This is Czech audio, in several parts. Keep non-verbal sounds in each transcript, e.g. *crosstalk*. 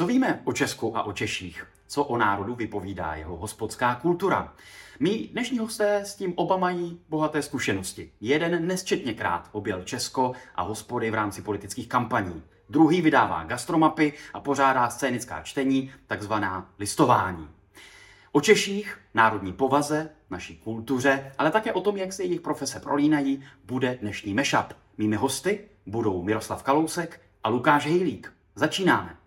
Co víme o Česku a o Češích? Co o národu vypovídá jeho hospodská kultura? Mí dnešní hosté s tím oba mají bohaté zkušenosti. Jeden nesčetněkrát objel Česko a hospody v rámci politických kampaní. Druhý vydává gastromapy a pořádá scénická čtení, takzvaná listování. O Češích, národní povaze, naší kultuře, ale také o tom, jak se jejich profese prolínají, bude dnešní mešap. Mými hosty budou Miroslav Kalousek a Lukáš Hejlík. Začínáme.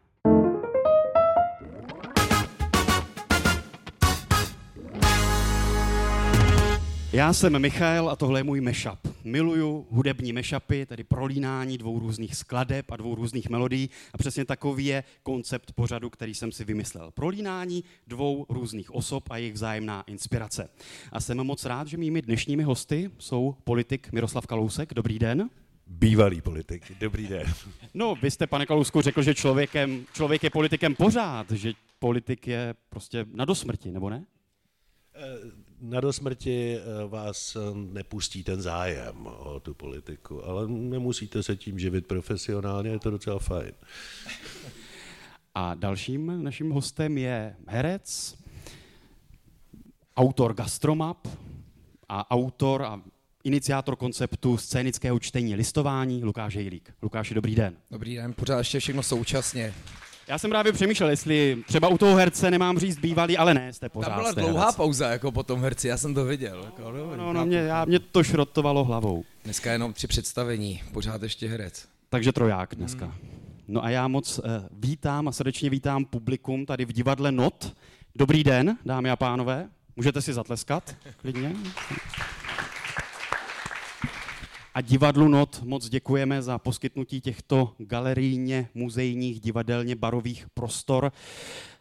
Já jsem Michal a tohle je můj mešap. Miluju hudební mešapy, tedy prolínání dvou různých skladeb a dvou různých melodií a přesně takový je koncept pořadu, který jsem si vymyslel. Prolínání dvou různých osob a jejich vzájemná inspirace. A jsem moc rád, že mými dnešními hosty jsou politik Miroslav Kalousek. Dobrý den. Bývalý politik. Dobrý den. No, vy jste, pane Kalousku, řekl, že člověkem, člověk je politikem pořád, že politik je prostě na dosmrti, nebo ne? Eh, na dosmrti eh, vás nepustí ten zájem o tu politiku, ale nemusíte se tím živit profesionálně, je to docela fajn. A dalším naším hostem je herec, autor Gastromap a autor a iniciátor konceptu scénického čtení listování Lukáš Hejlík. Lukáši, dobrý den. Dobrý den, pořád ještě všechno současně. Já jsem právě přemýšlel, jestli třeba u toho herce nemám říct bývalý, ale ne, jste pořád. Tam byla dlouhá herec. pauza jako po tom herci, já jsem to viděl. Jako, no, no, no mě, já, mě to šrotovalo hlavou. Dneska jenom při představení, pořád ještě herec. Takže troják dneska. Hmm. No a já moc uh, vítám a srdečně vítám publikum tady v divadle Not. Dobrý den, dámy a pánové. Můžete si zatleskat, klidně. A divadlu Not moc děkujeme za poskytnutí těchto galerijně, muzejních, divadelně barových prostor.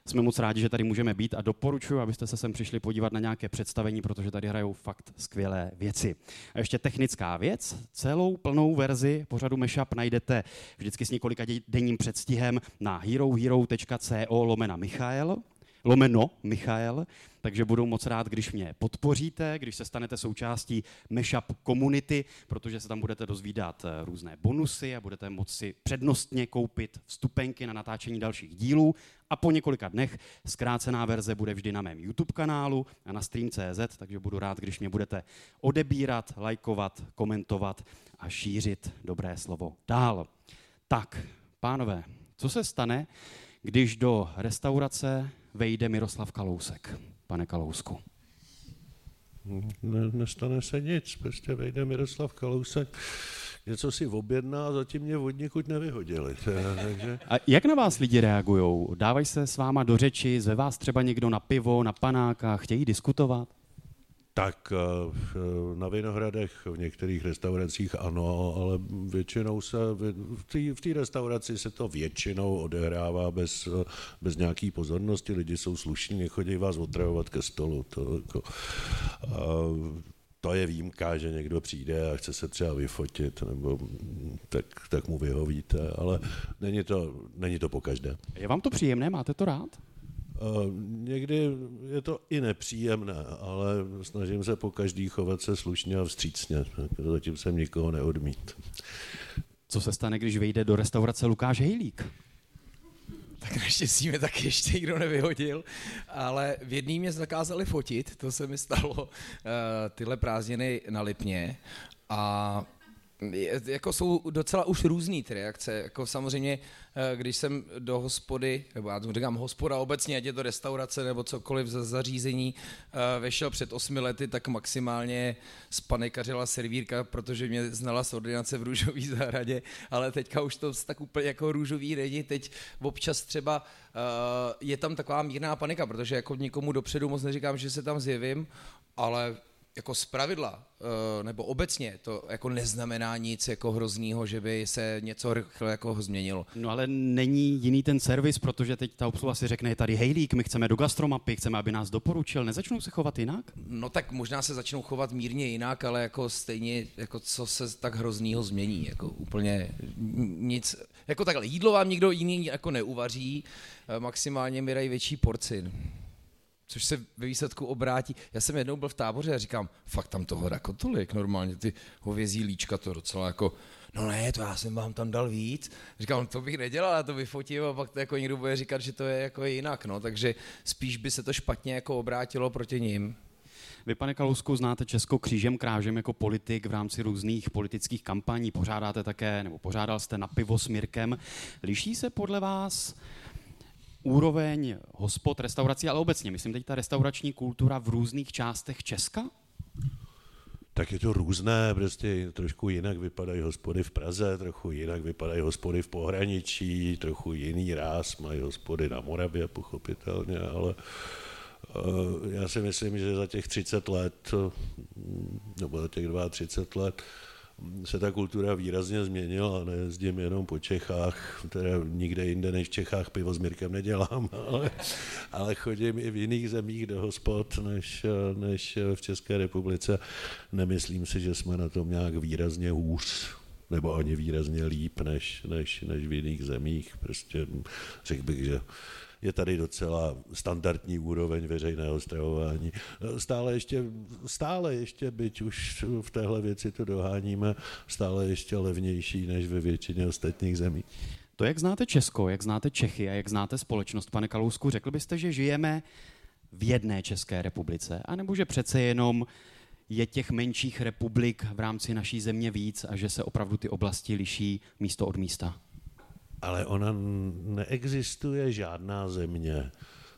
Jsme moc rádi, že tady můžeme být a doporučuji, abyste se sem přišli podívat na nějaké představení, protože tady hrajou fakt skvělé věci. A ještě technická věc. Celou plnou verzi pořadu Meshup najdete vždycky s několika denním předstihem na herohero.co lomena Michael lomeno Michael, takže budu moc rád, když mě podpoříte, když se stanete součástí Meshup komunity, protože se tam budete dozvídat eh, různé bonusy a budete moci přednostně koupit vstupenky na natáčení dalších dílů a po několika dnech zkrácená verze bude vždy na mém YouTube kanálu a na stream.cz, takže budu rád, když mě budete odebírat, lajkovat, komentovat a šířit dobré slovo dál. Tak, pánové, co se stane, když do restaurace vejde Miroslav Kalousek, pane Kalousku? Ne, nestane se nic, prostě vejde Miroslav Kalousek, něco si objedná a zatím mě od někud nevyhodili. *laughs* Takže... A jak na vás lidi reagují? Dávají se s váma do řeči, zve vás třeba někdo na pivo, na panáka, chtějí diskutovat? Tak eh, na Vinohradech v některých restauracích ano, ale většinou se, v té restauraci se to většinou odehrává bez, bez nějaký pozornosti. Lidi jsou slušní, nechodí vás otravovat ke stolu. To, jako, a, to je výjimka, že někdo přijde a chce se třeba vyfotit, nebo tak, tak mu vyhovíte, ale není to, není to po každé. Je vám to příjemné? Máte to rád? Někdy je to i nepříjemné, ale snažím se po každý chovat se slušně a vstřícně. Zatím jsem nikoho neodmít. Co se stane, když vyjde do restaurace Lukáš Hejlík? Tak naštěstí mě taky ještě nikdo nevyhodil, ale v jedný mě zakázali fotit, to se mi stalo uh, tyhle prázdniny na Lipně a jako jsou docela už různý ty reakce. Jako samozřejmě, eh, když jsem do hospody, nebo já tomu říkám hospoda obecně, ať je to restaurace nebo cokoliv za zařízení, eh, vešel před osmi lety, tak maximálně spanikařila servírka, protože mě znala z ordinace v růžové zahradě, ale teďka už to tak úplně jako růžový není. Teď občas třeba eh, je tam taková mírná panika, protože jako nikomu dopředu moc neříkám, že se tam zjevím, ale jako z pravidla, eh, nebo obecně, to jako neznamená nic jako hroznýho, že by se něco rychle jako změnilo. No ale není jiný ten servis, protože teď ta obsluha si řekne, tady hejlík, my chceme do gastromapy, chceme, aby nás doporučil, nezačnou se chovat jinak? No tak možná se začnou chovat mírně jinak, ale jako stejně, jako co se tak hroznýho změní, jako úplně nic, jako takhle, jídlo vám nikdo jiný jako neuvaří, eh, maximálně mi dají větší porci což se ve výsledku obrátí. Já jsem jednou byl v táboře a říkám, fakt tam toho jako tolik, normálně ty hovězí líčka to docela jako, no ne, to já jsem vám tam dal víc. Říkám, to bych nedělal, to vyfotím a pak to jako někdo bude říkat, že to je jako jinak, no, takže spíš by se to špatně jako obrátilo proti ním. Vy, pane Kalousku, znáte Česko křížem krážem jako politik v rámci různých politických kampaní. Pořádáte také, nebo pořádal jste na pivo s Mirkem. Liší se podle vás úroveň hospod, restaurací, ale obecně, myslím teď ta restaurační kultura v různých částech Česka? Tak je to různé, prostě trošku jinak vypadají hospody v Praze, trochu jinak vypadají hospody v pohraničí, trochu jiný ráz mají hospody na Moravě, pochopitelně, ale eh, já si myslím, že za těch 30 let, nebo za těch 32 let, se ta kultura výrazně změnila. Nejezdím jenom po Čechách, teda nikde jinde než v Čechách pivo s Mirkem nedělám, *laughs* ale, ale chodím i v jiných zemích do hospod než, než v České republice. Nemyslím si, že jsme na tom nějak výrazně hůř nebo ani výrazně líp než, než, než v jiných zemích. Prostě řekl bych, že je tady docela standardní úroveň veřejného stravování. Stále ještě, stále ještě, byť už v téhle věci to doháníme, stále ještě levnější než ve většině ostatních zemí. To, jak znáte Česko, jak znáte Čechy a jak znáte společnost, pane Kalousku, řekl byste, že žijeme v jedné České republice, anebo že přece jenom je těch menších republik v rámci naší země víc a že se opravdu ty oblasti liší místo od místa? Ale ona neexistuje žádná země,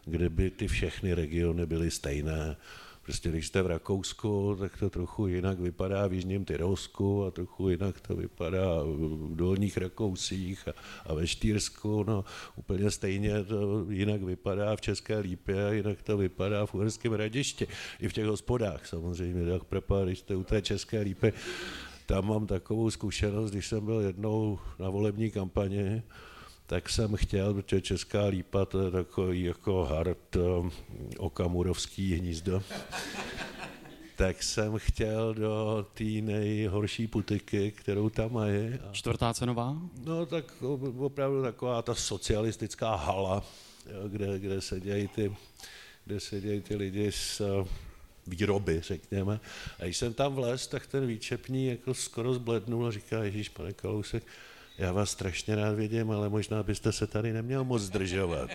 kde by ty všechny regiony byly stejné. Prostě když jste v Rakousku, tak to trochu jinak vypadá v Jižním Tyrolsku a trochu jinak to vypadá v Dolních Rakousích a, a ve Štýrsku. No, úplně stejně to jinak vypadá v České Lípě a jinak to vypadá v Uherském Radišti. I v těch hospodách samozřejmě. Tak propa, když jste u té České Lípy, tam mám takovou zkušenost, když jsem byl jednou na volební kampani, tak jsem chtěl, protože Česká lípa to je takový jako hard um, okamurovský hnízdo, *laughs* tak jsem chtěl do té nejhorší putiky, kterou tam mají. Čtvrtá cenová? No tak opravdu taková ta socialistická hala, kde, kde se dějí ty, kde se dějí ty lidi s výroby, řekněme. A když jsem tam vlez, tak ten výčepní jako skoro zblednul a říká, Ježíš, pane Kalousek, já vás strašně rád vidím, ale možná byste se tady neměl moc zdržovat.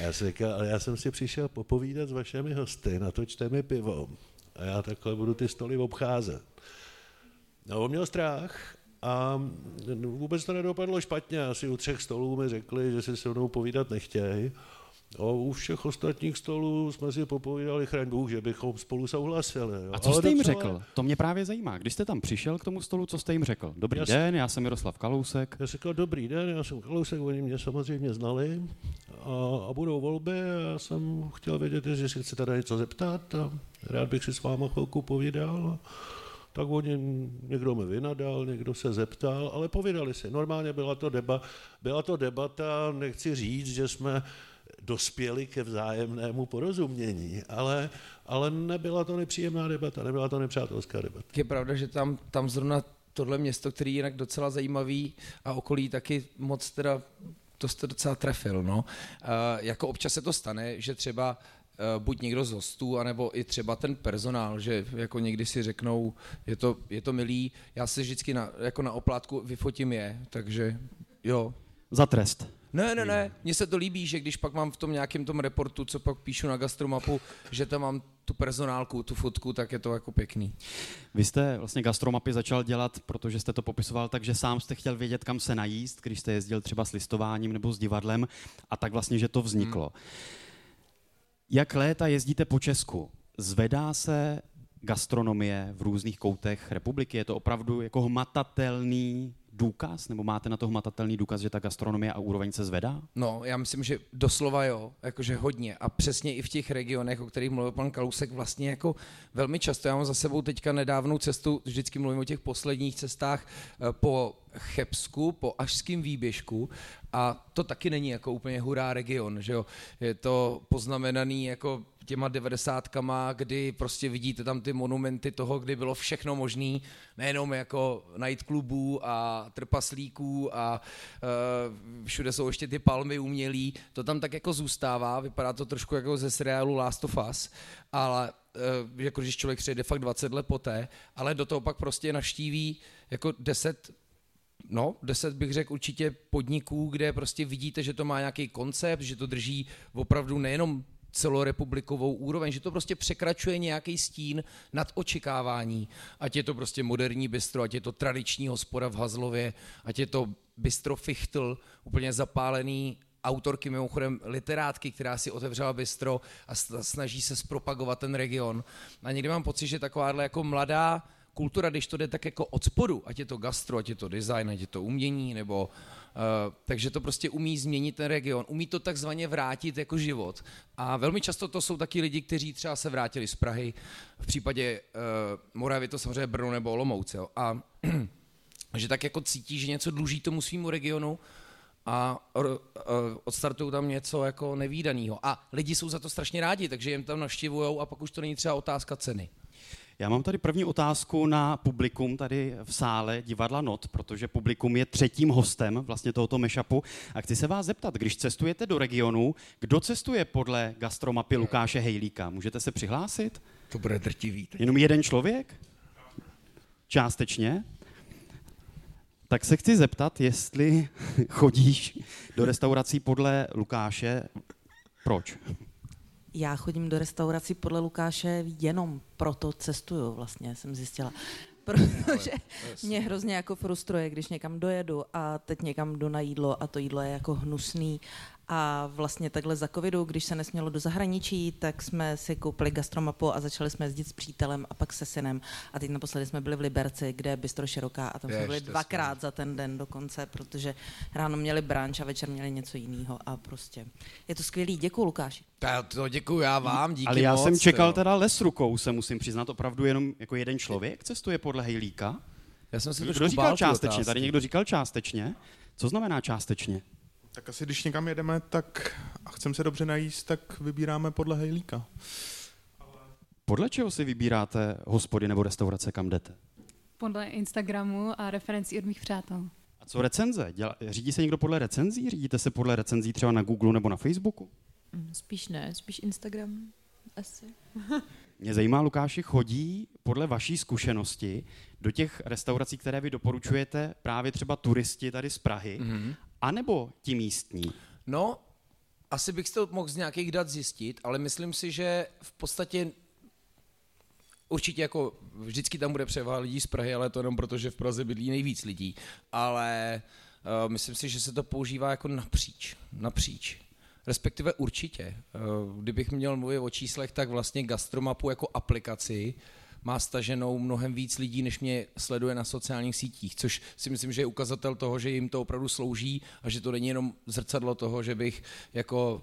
Já, si říkal, ale já jsem si přišel popovídat s vašimi hosty, natočte mi pivo a já takhle budu ty stoly obcházet. No, on měl strach a vůbec to nedopadlo špatně. Asi u třech stolů mi řekli, že si se mnou povídat nechtějí. A u všech ostatních stolů jsme si popovídali, chraň Bůh, že bychom spolu souhlasili. Jo. A co Ale jste jim docela... řekl? To mě právě zajímá. Když jste tam přišel k tomu stolu, co jste jim řekl? Dobrý já den, já jsem Miroslav Kalousek. Já jsem řekl, dobrý den, já jsem Kalousek, oni mě samozřejmě znali a, a budou volby a já jsem chtěl vědět, že si chcete tady něco zeptat a rád bych si s váma chvilku povídal. Tak oni, někdo mi vynadal, někdo se zeptal, ale povídali si. Normálně byla to, deba, byla to debata, nechci říct, že jsme dospěli ke vzájemnému porozumění, ale, ale nebyla to nepříjemná debata, nebyla to nepřátelská debata. Je pravda, že tam, tam zrovna tohle město, který je jinak docela zajímavý a okolí taky moc teda to jste docela trefil, no. Uh, jako občas se to stane, že třeba uh, buď někdo z hostů, anebo i třeba ten personál, že jako někdy si řeknou, je to, je to milý, já si vždycky na, jako na oplátku vyfotím je, takže jo. Za trest. Ne, ne, ne, mně se to líbí, že když pak mám v tom nějakém tom reportu, co pak píšu na gastromapu, že tam mám tu personálku, tu fotku, tak je to jako pěkný. Vy jste vlastně gastromapy začal dělat, protože jste to popisoval, takže sám jste chtěl vědět, kam se najíst, když jste jezdil třeba s listováním nebo s divadlem a tak vlastně, že to vzniklo. Hmm. Jak léta jezdíte po Česku? Zvedá se gastronomie v různých koutech republiky? Je to opravdu jako hmatatelný důkaz, nebo máte na to hmatatelný důkaz, že ta gastronomie a úroveň se zvedá? No, já myslím, že doslova jo, jakože hodně. A přesně i v těch regionech, o kterých mluvil pan Kalousek, vlastně jako velmi často. Já mám za sebou teďka nedávnou cestu, vždycky mluvím o těch posledních cestách eh, po Chebsku, po Ažském výběžku a to taky není jako úplně hurá region, že jo. Je to poznamenaný jako těma devadesátkama, kdy prostě vidíte tam ty monumenty toho, kdy bylo všechno možné, nejenom jako klubů a trpaslíků a uh, všude jsou ještě ty palmy umělý, to tam tak jako zůstává, vypadá to trošku jako ze seriálu Last of Us, ale uh, jako když člověk přijde fakt 20 let poté, ale do toho pak prostě naštíví jako 10 no, deset bych řekl určitě podniků, kde prostě vidíte, že to má nějaký koncept, že to drží opravdu nejenom celorepublikovou úroveň, že to prostě překračuje nějaký stín nad očekávání. Ať je to prostě moderní bistro, ať je to tradiční hospoda v Hazlově, ať je to bistro Fichtl, úplně zapálený autorky, mimochodem literátky, která si otevřela bistro a snaží se zpropagovat ten region. A někdy mám pocit, že takováhle jako mladá kultura, když to jde tak jako od spodu, ať je to gastro, ať je to design, ať je to umění, nebo uh, takže to prostě umí změnit ten region, umí to takzvaně vrátit jako život. A velmi často to jsou taky lidi, kteří třeba se vrátili z Prahy, v případě uh, Moravy to samozřejmě Brno nebo Olomouc. Jo. A *clears throat* že tak jako cítí, že něco dluží tomu svýmu regionu a odstartují tam něco jako nevýdaného. A lidi jsou za to strašně rádi, takže jim tam navštěvují a pak už to není třeba otázka ceny. Já mám tady první otázku na publikum tady v sále divadla Not, protože publikum je třetím hostem vlastně tohoto mešapu. A chci se vás zeptat, když cestujete do regionu, kdo cestuje podle gastromapy Lukáše Hejlíka? Můžete se přihlásit? To bude drtivý. Jenom jeden člověk? Částečně? Tak se chci zeptat, jestli chodíš do restaurací podle Lukáše. Proč? Já chodím do restaurací podle Lukáše jenom proto cestuju, vlastně jsem zjistila. *laughs* Protože mě hrozně jako frustruje, když někam dojedu a teď někam jdu na jídlo a to jídlo je jako hnusný a vlastně takhle za covidu, když se nesmělo do zahraničí, tak jsme si koupili gastromapu a začali jsme jezdit s přítelem a pak se synem. A teď naposledy jsme byli v Liberci, kde je bystro široká a tam jsme byli dvakrát za ten den dokonce, protože ráno měli branč a večer měli něco jiného a prostě je to skvělý. Děkuji, Lukáši. To děkuji já vám, díky Ale já moc, jsem čekal jo. teda les rukou, se musím přiznat, opravdu jenom jako jeden člověk cestuje podle Hejlíka. Já jsem si Kdo říkal částečně? Tady někdo říkal částečně. Co znamená částečně? Tak asi když někam jedeme tak a chceme se dobře najíst, tak vybíráme podle hejlíka. Podle čeho si vybíráte hospody nebo restaurace, kam jdete? Podle Instagramu a referencí od mých přátel. A co recenze? Děla, řídí se někdo podle recenzí? Řídíte se podle recenzí třeba na Google nebo na Facebooku? Mm, spíš ne, spíš Instagram asi. *laughs* Mě zajímá, Lukáši, chodí podle vaší zkušenosti do těch restaurací, které vy doporučujete, právě třeba turisti tady z Prahy, mm-hmm anebo ti místní? No, asi bych to mohl z nějakých dat zjistit, ale myslím si, že v podstatě určitě jako vždycky tam bude převaha lidí z Prahy, ale to jenom proto, že v Praze bydlí nejvíc lidí. Ale uh, myslím si, že se to používá jako napříč. Napříč. Respektive určitě. Uh, kdybych měl mluvit o číslech, tak vlastně Gastromapu jako aplikaci má staženou mnohem víc lidí, než mě sleduje na sociálních sítích, což si myslím, že je ukazatel toho, že jim to opravdu slouží a že to není jenom zrcadlo toho, že bych jako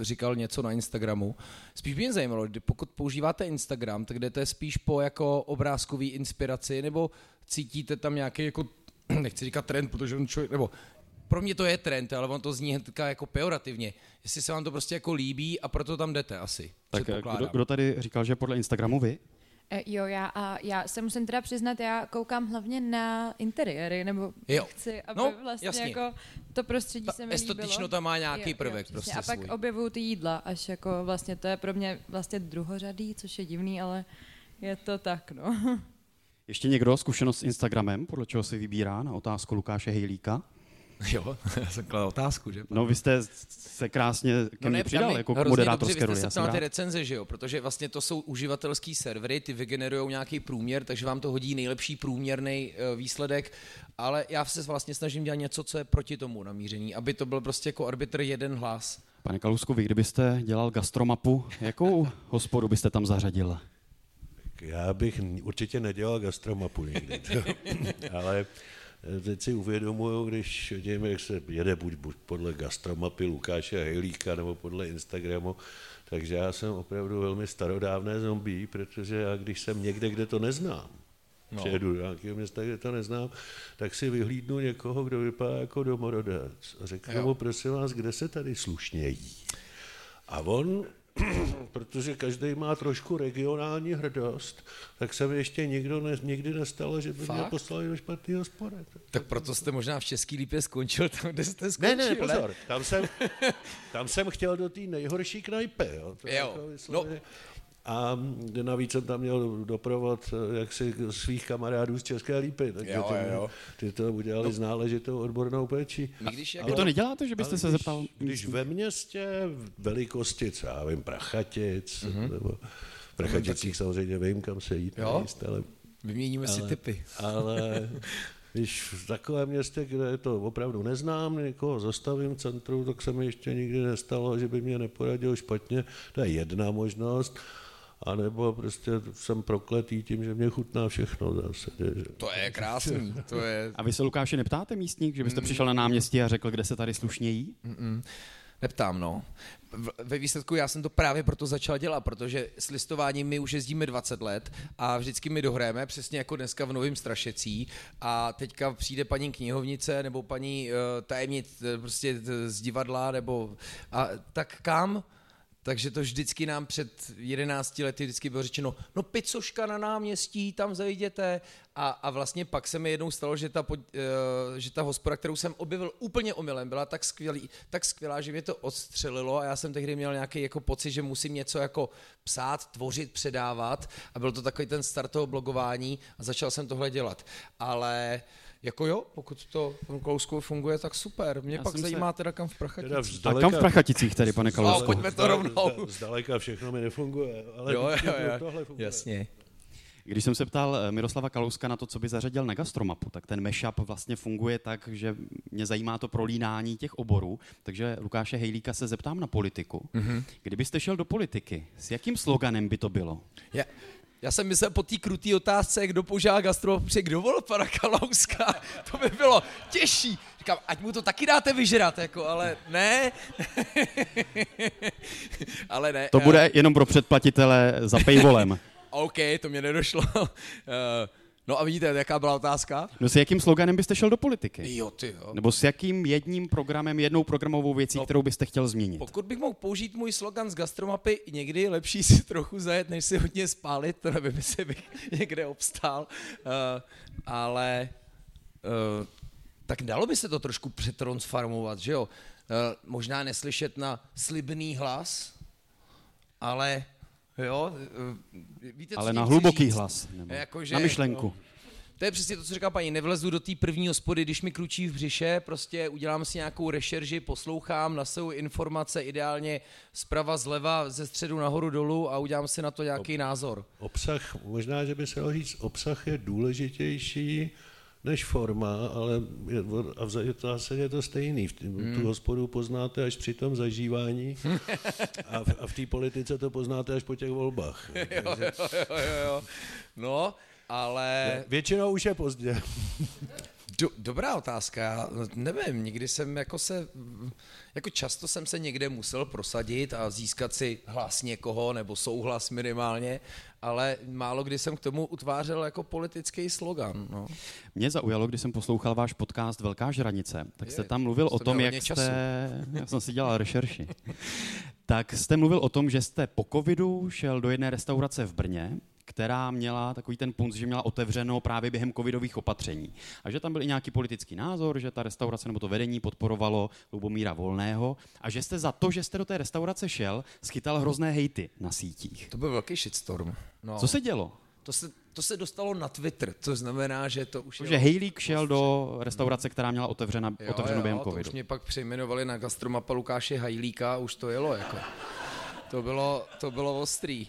říkal něco na Instagramu. Spíš by mě zajímalo, pokud používáte Instagram, tak jdete spíš po jako obrázkový inspiraci nebo cítíte tam nějaký jako *clears throat* nechci říkat trend, protože on člověk, nebo pro mě to je trend, ale on to zní hnedka jako pejorativně. Jestli se vám to prostě jako líbí a proto tam jdete asi. Tak kdo, kdo tady říkal, že podle Instagramu vy? E, jo, já, a já se musím teda přiznat, já koukám hlavně na interiéry, nebo jo. chci, aby no, vlastně jasně. jako to prostředí Ta se mi líbilo. tam má nějaký jo, prvek jo, prostě A pak svůj. objevuju ty jídla, až jako vlastně to je pro mě vlastně druhořadý, což je divný, ale je to tak, no. Ještě někdo zkušenost s Instagramem, podle čeho si vybírá na otázku Lukáše Hejlíka? *laughs* Jo, já jsem kladl otázku, že? No vy jste se krásně ke no ne, přidal jako k moderátorské roli. Vy jste na ty recenze, že jo? Protože vlastně to jsou uživatelský servery, ty vygenerují nějaký průměr, takže vám to hodí nejlepší průměrný uh, výsledek, ale já se vlastně snažím dělat něco, co je proti tomu namíření, aby to byl prostě jako arbitr jeden hlas. Pane Kalusku, vy kdybyste dělal gastromapu, jakou hospodu byste tam zařadil? Já bych určitě nedělal gastromapu nikdy, *laughs* ale teď si uvědomuju, když vidím, jak se jede buď, buď podle gastromapy Lukáše Hejlíka nebo podle Instagramu, takže já jsem opravdu velmi starodávné zombie, protože já když jsem někde, kde to neznám, no. přijedu do nějakého města, kde to neznám, tak si vyhlídnu někoho, kdo vypadá jako domorodec a řeknu mu, prosím vás, kde se tady slušně jí. A on *clears throat* protože každý má trošku regionální hrdost, tak se mi ještě nikdo ne, nikdy nestalo, že by Fakt? mě poslali do špatného hospody. Tak proto jste možná v Český lípě skončil tam, kde jste skončil. Ne, ne, pozor, tam jsem, tam jsem chtěl do té nejhorší knajpy. Jo, to jo. Jako no, A navíc jsem tam měl doprovod jaksi svých kamarádů z České lípy, takže jo, ty, jo. ty to udělali no. s náležitou odbornou péči. Když jako... Vy to neděláte, že byste se když, zeptal? Když ve městě velikosti, co já vím, Prachatic, mm-hmm. nebo Prachaticích samozřejmě vím, kam se jít, jo? Nejist, ale... Vyměníme ale, si typy. Ale *laughs* když v takovém městě, kde to opravdu neznám, někoho zastavím v centru, tak se mi ještě nikdy nestalo, že by mě neporadil špatně. To je jedna možnost. A nebo prostě jsem prokletý tím, že mě chutná všechno v zásadě. Že... To je krásný. To je... *laughs* A vy se Lukáši neptáte místník, že byste mm. přišel na náměstí a řekl, kde se tady slušně jí? Mm-mm. Neptám, no. Ve výsledku já jsem to právě proto začal dělat, protože s listováním my už jezdíme 20 let a vždycky my dohráme, přesně jako dneska v Novém Strašecí a teďka přijde paní knihovnice nebo paní uh, tajemnic prostě z divadla nebo a tak kam? Takže to vždycky nám před 11 lety vždycky bylo řečeno, no pizzoška na náměstí, tam zajděte. A, a vlastně pak se mi jednou stalo, že ta, uh, že ta hospoda, kterou jsem objevil úplně omylem, byla tak, skvělý, tak skvělá, že mě to odstřelilo a já jsem tehdy měl nějaký jako pocit, že musím něco jako psát, tvořit, předávat a byl to takový ten start toho blogování a začal jsem tohle dělat. Ale uh, jako jo, pokud to v tom Kalousku funguje, tak super. Mě Já pak zajímá se... teda kam v Prachaticích. Zdaleka, a kam v Prachaticích tady, pane Kalousku? No, pojďme to rovnou. Zdaleka všechno mi nefunguje, ale jo, jo, jo. tohle funguje. Jasně. Když jsem se ptal eh, Miroslava Kalouska na to, co by zařadil na gastromapu, tak ten mashup vlastně funguje tak, že mě zajímá to prolínání těch oborů, takže Lukáše Hejlíka se zeptám na politiku. Mm-hmm. Kdybyste šel do politiky, s jakým sloganem by to bylo? Já, já jsem myslel po té krutý otázce, kdo požádá gastrofře, kdo volil pana Kalouska, *laughs* to by bylo těžší. Říkám, ať mu to taky dáte vyžrat, jako, ale ne. *laughs* ale ne. To bude jenom pro předplatitele za paywallem. *laughs* OK, to mě nedošlo. No a vidíte, jaká byla otázka? No s jakým sloganem byste šel do politiky? Jo, ty jo. Nebo s jakým jedním programem, jednou programovou věcí, no, kterou byste chtěl změnit? Pokud bych mohl použít můj slogan z gastromapy, někdy je lepší si trochu zajet, než si hodně spálit, to nevím, jestli bych *laughs* někde obstál, uh, ale uh, tak dalo by se to trošku přetransformovat, že jo? Uh, možná neslyšet na slibný hlas, ale Jo? Eh, víte, Ale na hluboký říct? hlas, nebo jako, že, na myšlenku. No, to je přesně to, co říká paní. Nevlezu do té první hospody, když mi klučí v břiše, prostě udělám si nějakou rešerži, poslouchám, nasahu informace, ideálně zprava, zleva, ze středu nahoru dolů a udělám si na to nějaký názor. Obsah, možná, že by se dalo říct, obsah je důležitější než forma, ale a v zásadě je to stejný. V tým, hmm. Tu hospodu poznáte až při tom zažívání *laughs* a v, a v té politice to poznáte až po těch volbách. *laughs* jo, jo, jo, jo. No, ale... Většinou už je pozdě. *laughs* Do, dobrá otázka, já nevím, nikdy jsem jako se, jako často jsem se někde musel prosadit a získat si hlas někoho nebo souhlas minimálně, ale málo kdy jsem k tomu utvářel jako politický slogan. No. Mě zaujalo, když jsem poslouchal váš podcast Velká žranice, tak jste tam mluvil o tom, jak času. jste, *laughs* já jsem si dělal rešerši, tak jste mluvil o tom, že jste po covidu šel do jedné restaurace v Brně která měla takový ten punc, že měla otevřeno právě během covidových opatření. A že tam byl i nějaký politický názor, že ta restaurace nebo to vedení podporovalo Lubomíra Volného a že jste za to, že jste do té restaurace šel, schytal hrozné hejty na sítích. To byl velký shitstorm. No. Co se dělo? To se, to se dostalo na Twitter, to znamená, že to už Že Hejlík šel do restaurace, která měla otevřena, jo, otevřeno během covidu. To už mě pak přejmenovali na gastromapa Lukáše Hajlíka, už to jelo jako. To bylo, to bylo ostrý.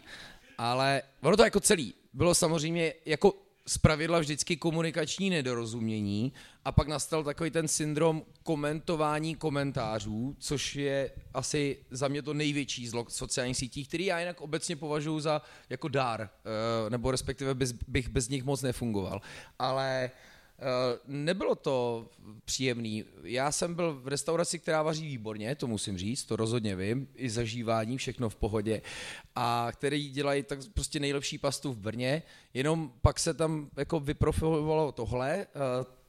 Ale ono to jako celý bylo samozřejmě jako pravidla vždycky komunikační nedorozumění a pak nastal takový ten syndrom komentování komentářů, což je asi za mě to největší zlo sociálních sítích, který já jinak obecně považuji za jako dár, eh, nebo respektive bych bez nich moc nefungoval. Ale nebylo to příjemný. Já jsem byl v restauraci, která vaří výborně, to musím říct, to rozhodně vím, i zažívání, všechno v pohodě, a který dělají tak prostě nejlepší pastu v Brně, jenom pak se tam jako vyprofilovalo tohle, eh,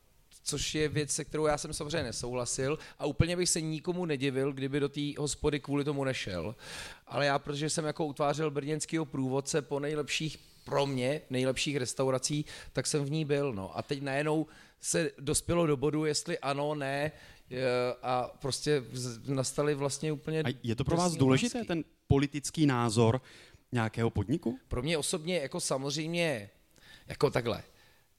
což je věc, se kterou já jsem samozřejmě nesouhlasil a úplně bych se nikomu nedivil, kdyby do té hospody kvůli tomu nešel. Ale já, protože jsem jako utvářel brněnského průvodce po nejlepších pro mě nejlepších restaurací, tak jsem v ní byl. No. A teď najednou se dospělo do bodu, jestli ano, ne, a prostě nastaly vlastně úplně... A je to pro vás důležitý ten politický názor, nějakého podniku? Pro mě osobně jako samozřejmě, jako takhle,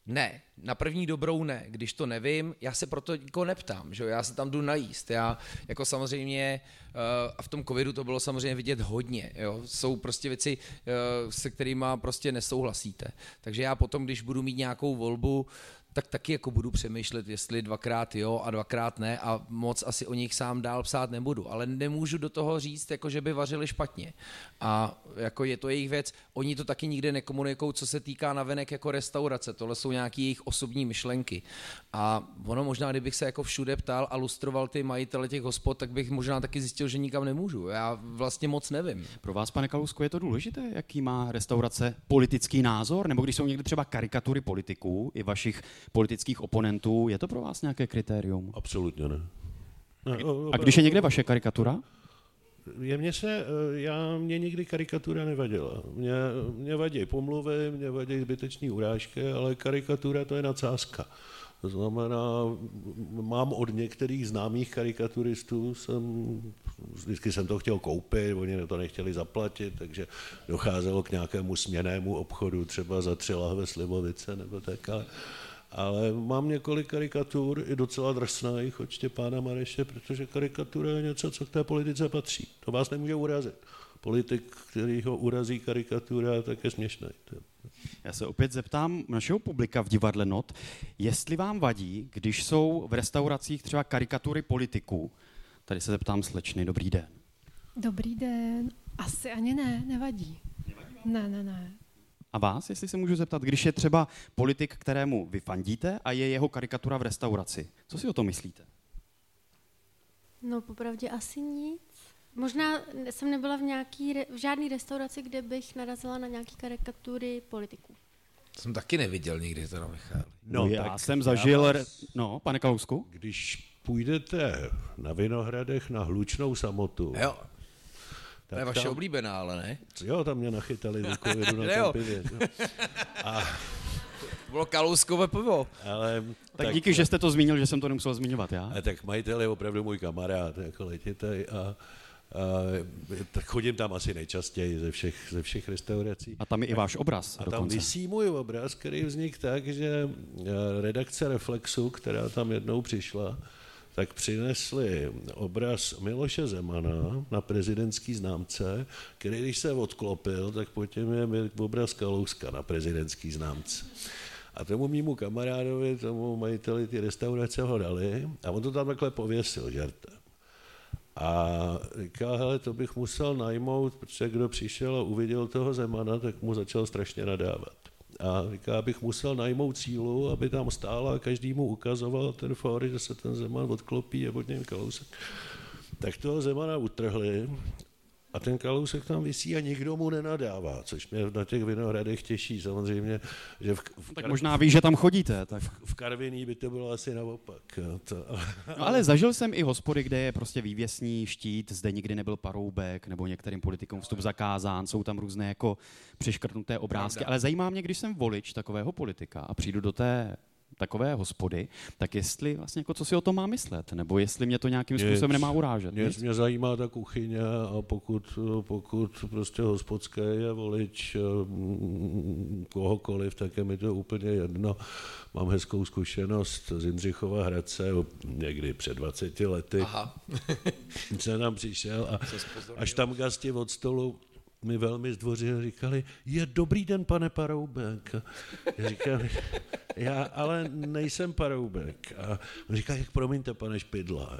ne, na první dobrou ne. Když to nevím, já se proto nikoho neptám, že já se tam jdu najíst. Já jako samozřejmě, uh, a v tom covidu to bylo samozřejmě vidět hodně, jo? jsou prostě věci, uh, se kterými prostě nesouhlasíte. Takže já potom, když budu mít nějakou volbu, tak taky jako budu přemýšlet, jestli dvakrát jo a dvakrát ne a moc asi o nich sám dál psát nebudu, ale nemůžu do toho říct, jako že by vařili špatně. A jako je to jejich věc, oni to taky nikde nekomunikují, co se týká navenek jako restaurace, tohle jsou nějaké jejich osobní myšlenky. A ono možná, kdybych se jako všude ptal a lustroval ty majitele těch hospod, tak bych možná taky zjistil, že nikam nemůžu. Já vlastně moc nevím. Pro vás, pane Kalusku, je to důležité, jaký má restaurace politický názor? Nebo když jsou někdy třeba karikatury politiků i vašich politických oponentů, je to pro vás nějaké kritérium? Absolutně ne. ne a když je někde vaše karikatura? Je mě se, eh, já, mě nikdy karikatura nevadila. Mě, mě vadí pomluvy, mě vadí zbytečné urážky, ale karikatura to je nadsázka. To znamená, mám od některých známých karikaturistů, jsem, vždycky jsem to chtěl koupit, oni to nechtěli zaplatit, takže docházelo k nějakému směnému obchodu, třeba za tři lahve slivovice nebo tak, ale ale mám několik karikatur, i docela drsných od Štěpána Mareše, protože karikatura je něco, co k té politice patří. To vás nemůže urazit. Politik, který ho urazí karikatura, tak je směšný. Já se opět zeptám našeho publika v divadle Not, jestli vám vadí, když jsou v restauracích třeba karikatury politiků. Tady se zeptám slečny, dobrý den. Dobrý den. Asi ani ne, nevadí. nevadí ne, ne, ne. A vás, jestli se můžu zeptat, když je třeba politik, kterému vy fandíte a je jeho karikatura v restauraci, co si o tom myslíte? No, popravdě asi nic. Možná jsem nebyla v, nějaký, v žádné restauraci, kde bych narazila na nějaké karikatury politiků. To jsem taky neviděl nikdy, to Michal. No, no já jsem zažil, já vás, no, pane Kalousku. Když půjdete na Vinohradech na hlučnou samotu, jo. To je vaše tam, oblíbená, ale ne? Jo, tam mě nachytali do covidu na *laughs* tom pivě. A... Bylo kalouskové pivo. Ale, tak, tak díky, že jste to zmínil, že jsem to nemusel zmiňovat já. A tak majitel je opravdu můj kamarád, jako letitej a tak chodím tam asi nejčastěji ze všech, ze všech restaurací. A tam je i váš obraz. A tam vysí můj obraz, který vznikl tak, že redakce Reflexu, která tam jednou přišla, tak přinesli obraz Miloše Zemana na prezidentský známce, který když se odklopil, tak potom je obraz Kalouska na prezidentský známce. A tomu mýmu kamarádovi, tomu majiteli ty restaurace ho dali a on to tam takhle pověsil žertem. A říká, hele, to bych musel najmout, protože kdo přišel a uviděl toho Zemana, tak mu začal strašně nadávat. A říká, abych musel najmout cílu, aby tam stála a každý mu ukazoval ten for, že se ten Zeman odklopí a pod něm kalousek. Tak toho Zemana utrhli a ten kalousek tam visí a nikdo mu nenadává, což mě na těch vinohradech těší samozřejmě. Že v, v tak možná ví, že tam chodíte. Tak. V, v Karviní by to bylo asi naopak. To, no ale zažil jsem i hospody, kde je prostě vývěsní štít, zde nikdy nebyl paroubek, nebo některým politikům vstup zakázán, jsou tam různé jako přeškrtnuté obrázky. Ale zajímá mě, když jsem volič takového politika a přijdu do té takové hospody, tak jestli vlastně jako co si o tom má myslet, nebo jestli mě to nějakým způsobem nemá urážet. Mě, mě zajímá ta kuchyně a pokud, pokud prostě hospodské je volič mm, kohokoliv, tak je mi to úplně jedno. Mám hezkou zkušenost z Jindřichova Hradce někdy před 20 lety. Aha. *laughs* jsem tam přišel a až tam gasti od stolu mi velmi zdvořile říkali, je dobrý den, pane Paroubek. Já já ale nejsem Paroubek. A on říká, jak promiňte, pane Špidla. *laughs*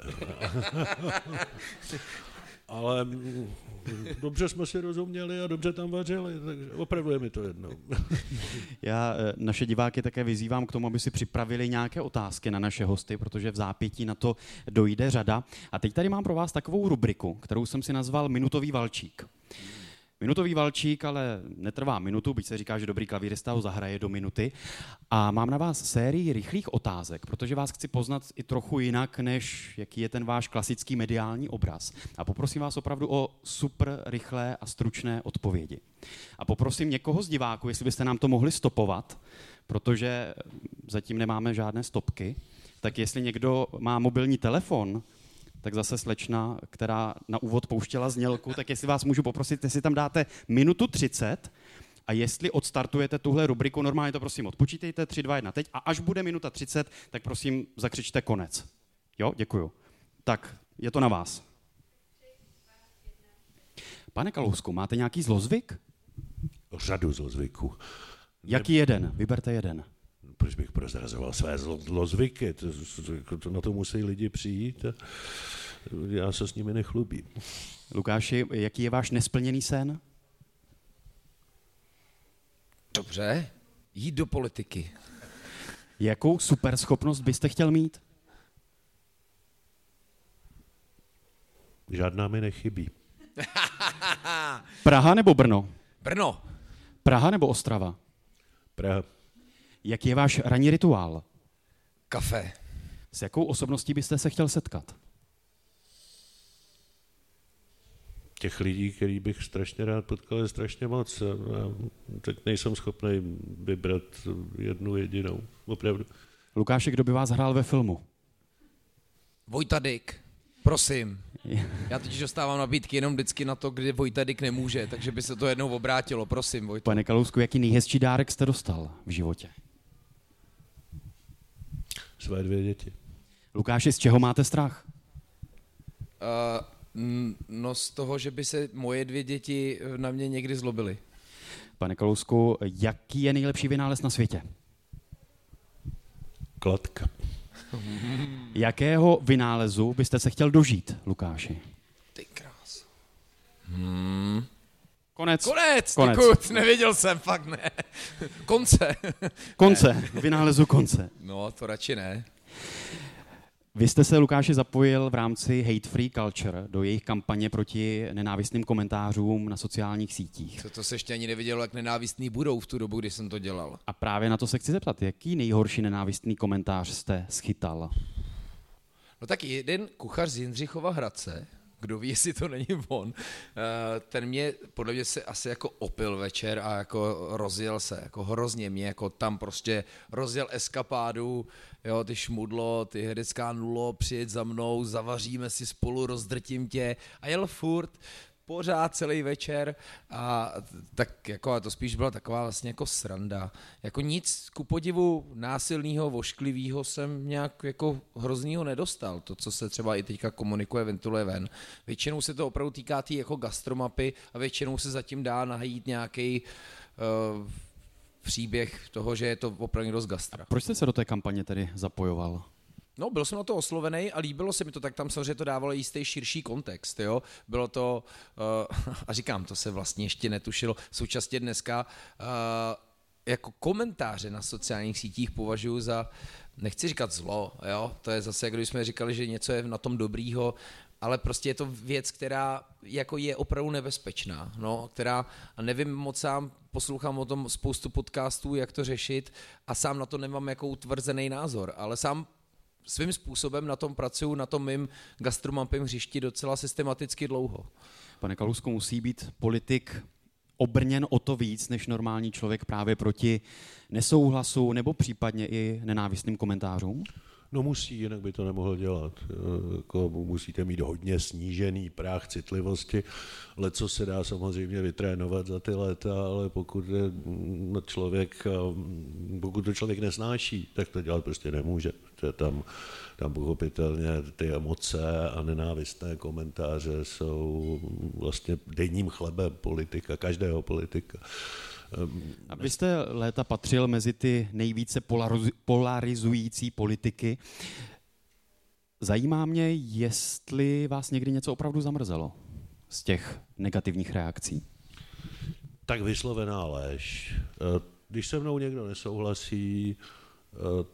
ale mm, dobře jsme si rozuměli a dobře tam vařili, takže opravdu je mi to jedno. *laughs* Já eh, naše diváky také vyzývám k tomu, aby si připravili nějaké otázky na naše hosty, protože v zápětí na to dojde řada. A teď tady mám pro vás takovou rubriku, kterou jsem si nazval Minutový valčík. Minutový valčík ale netrvá minutu, byť se říká, že dobrý klavírista ho zahraje do minuty. A mám na vás sérii rychlých otázek, protože vás chci poznat i trochu jinak, než jaký je ten váš klasický mediální obraz. A poprosím vás opravdu o super rychlé a stručné odpovědi. A poprosím někoho z diváků, jestli byste nám to mohli stopovat, protože zatím nemáme žádné stopky, tak jestli někdo má mobilní telefon, tak zase slečna, která na úvod pouštěla znělku, tak jestli vás můžu poprosit, jestli tam dáte minutu 30 a jestli odstartujete tuhle rubriku, normálně to prosím odpočítejte, 3, 2, 1 teď a až bude minuta 30, tak prosím zakřičte konec. Jo, děkuju. Tak, je to na vás. Pane Kalousku, máte nějaký zlozvyk? Řadu zlozvyků. Jaký jeden? Vyberte jeden. Proč bych prozrazoval své zlo, zlozvyky? To, to, na to musí lidi přijít a já se s nimi nechlubím. Lukáši, jaký je váš nesplněný sen? Dobře, jít do politiky. Jakou superschopnost byste chtěl mít? Žádná mi nechybí. *laughs* Praha nebo Brno? Brno. Praha nebo Ostrava? Praha. Jaký je váš ranní rituál? Kafe. S jakou osobností byste se chtěl setkat? Těch lidí, který bych strašně rád potkal, je strašně moc. Já teď nejsem schopný vybrat jednu jedinou, opravdu. Lukáši, kdo by vás hrál ve filmu? Vojta Dyk. Prosím. Já totiž dostávám nabídky jenom vždycky na to, kdy Vojta Dyk nemůže, takže by se to jednou obrátilo. Prosím, Vojta. Pane Kalousku, jaký nejhezčí dárek jste dostal v životě? Své dvě děti. Lukáši, z čeho máte strach? Uh, no z toho, že by se moje dvě děti na mě někdy zlobily. Pane Kalousku, jaký je nejlepší vynález na světě? Kladka. Jakého vynálezu byste se chtěl dožít, Lukáši? Ty krás. Hmm. Konec. Konec, Konec. Děkuji, nevěděl jsem, fakt ne. *laughs* Konce. *laughs* Konce, ne. vynálezu konce. No, to radši ne. Vy jste se, Lukáši, zapojil v rámci Hate Free Culture do jejich kampaně proti nenávistným komentářům na sociálních sítích. To, to se ještě ani nevidělo, jak nenávistný budou v tu dobu, kdy jsem to dělal. A právě na to se chci zeptat, jaký nejhorší nenávistný komentář jste schytal? No tak jeden kuchař z Jindřichova Hradce, kdo ví, *laughs* jestli to není on, eh, ten mě, podle mě se asi jako opil večer a jako rozjel se, jako hrozně mě, jako tam prostě rozjel eskapádu, jo, ty šmudlo, ty herecká nulo, přijet za mnou, zavaříme si spolu, rozdrtím tě. A jel furt, pořád celý večer a tak jako to spíš byla taková vlastně jako sranda. Jako nic ku podivu násilného, vošklivého jsem nějak jako hroznýho nedostal. To, co se třeba i teďka komunikuje, ventiluje ven. Většinou se to opravdu týká té jako gastromapy a většinou se zatím dá najít nějaký uh, příběh toho, že je to opravdu dost gastra. A proč jste se do té kampaně tedy zapojoval? No, byl jsem na to oslovený a líbilo se mi to, tak tam samozřejmě to dávalo jistý širší kontext, jo. Bylo to, uh, *laughs* a říkám, to se vlastně ještě netušilo, současně dneska uh, jako komentáře na sociálních sítích považuji za, nechci říkat zlo, jo, to je zase, když jsme říkali, že něco je na tom dobrýho, ale prostě je to věc, která jako je opravdu nebezpečná, no, která, a nevím moc sám, poslouchám o tom spoustu podcastů, jak to řešit a sám na to nemám jako utvrzený názor, ale sám svým způsobem na tom pracuju, na tom mým gastromampem hřišti docela systematicky dlouho. Pane Kalusko, musí být politik obrněn o to víc než normální člověk právě proti nesouhlasu nebo případně i nenávistným komentářům? No musí, jinak by to nemohl dělat. Jako musíte mít hodně snížený práh citlivosti, ale co se dá samozřejmě vytrénovat za ty léta, ale pokud je člověk, pokud to člověk nesnáší, tak to dělat prostě nemůže. To tam, tam pochopitelně ty emoce a nenávistné komentáře jsou vlastně denním chlebem politika, každého politika. A vy jste léta patřil mezi ty nejvíce polarizující politiky. Zajímá mě, jestli vás někdy něco opravdu zamrzelo z těch negativních reakcí. Tak vyslovená lež. Když se mnou někdo nesouhlasí,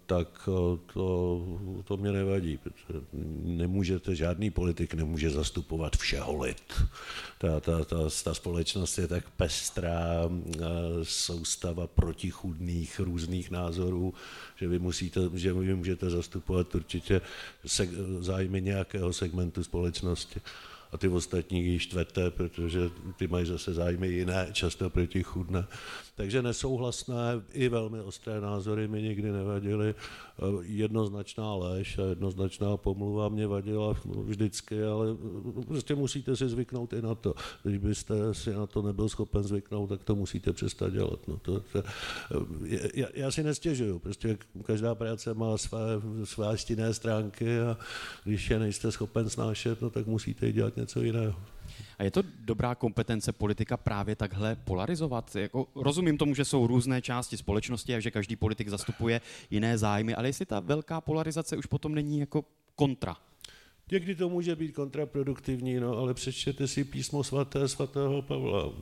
tak eh, to, to mě nevadí, protože nemůžete, žádný politik nemůže zastupovat všeho lid. Ta, ta, ta, ta společnost je tak pestrá eh, soustava protichudných různých názorů, že vy, musíte, že vy můžete zastupovat určitě se, zájmy nějakého segmentu společnosti a ty ostatní štvete, protože ty mají zase zájmy jiné, často protichudné. Takže nesouhlasné i velmi ostré názory mi nikdy nevadily. Jednoznačná lež a jednoznačná pomluva mě vadila vždycky, ale prostě musíte si zvyknout i na to. Když byste si na to nebyl schopen zvyknout, tak to musíte přestat dělat. No to, to, já, já si nestěžuju, prostě každá práce má své, své stinné stránky a když je nejste schopen snášet, no tak musíte dělat něco jiného. A je to dobrá kompetence politika právě takhle polarizovat? Jako, rozumím tomu, že jsou různé části společnosti a že každý politik zastupuje jiné zájmy, ale jestli ta velká polarizace už potom není jako kontra Někdy to může být kontraproduktivní, no, ale přečtěte si písmo svaté svatého Pavla.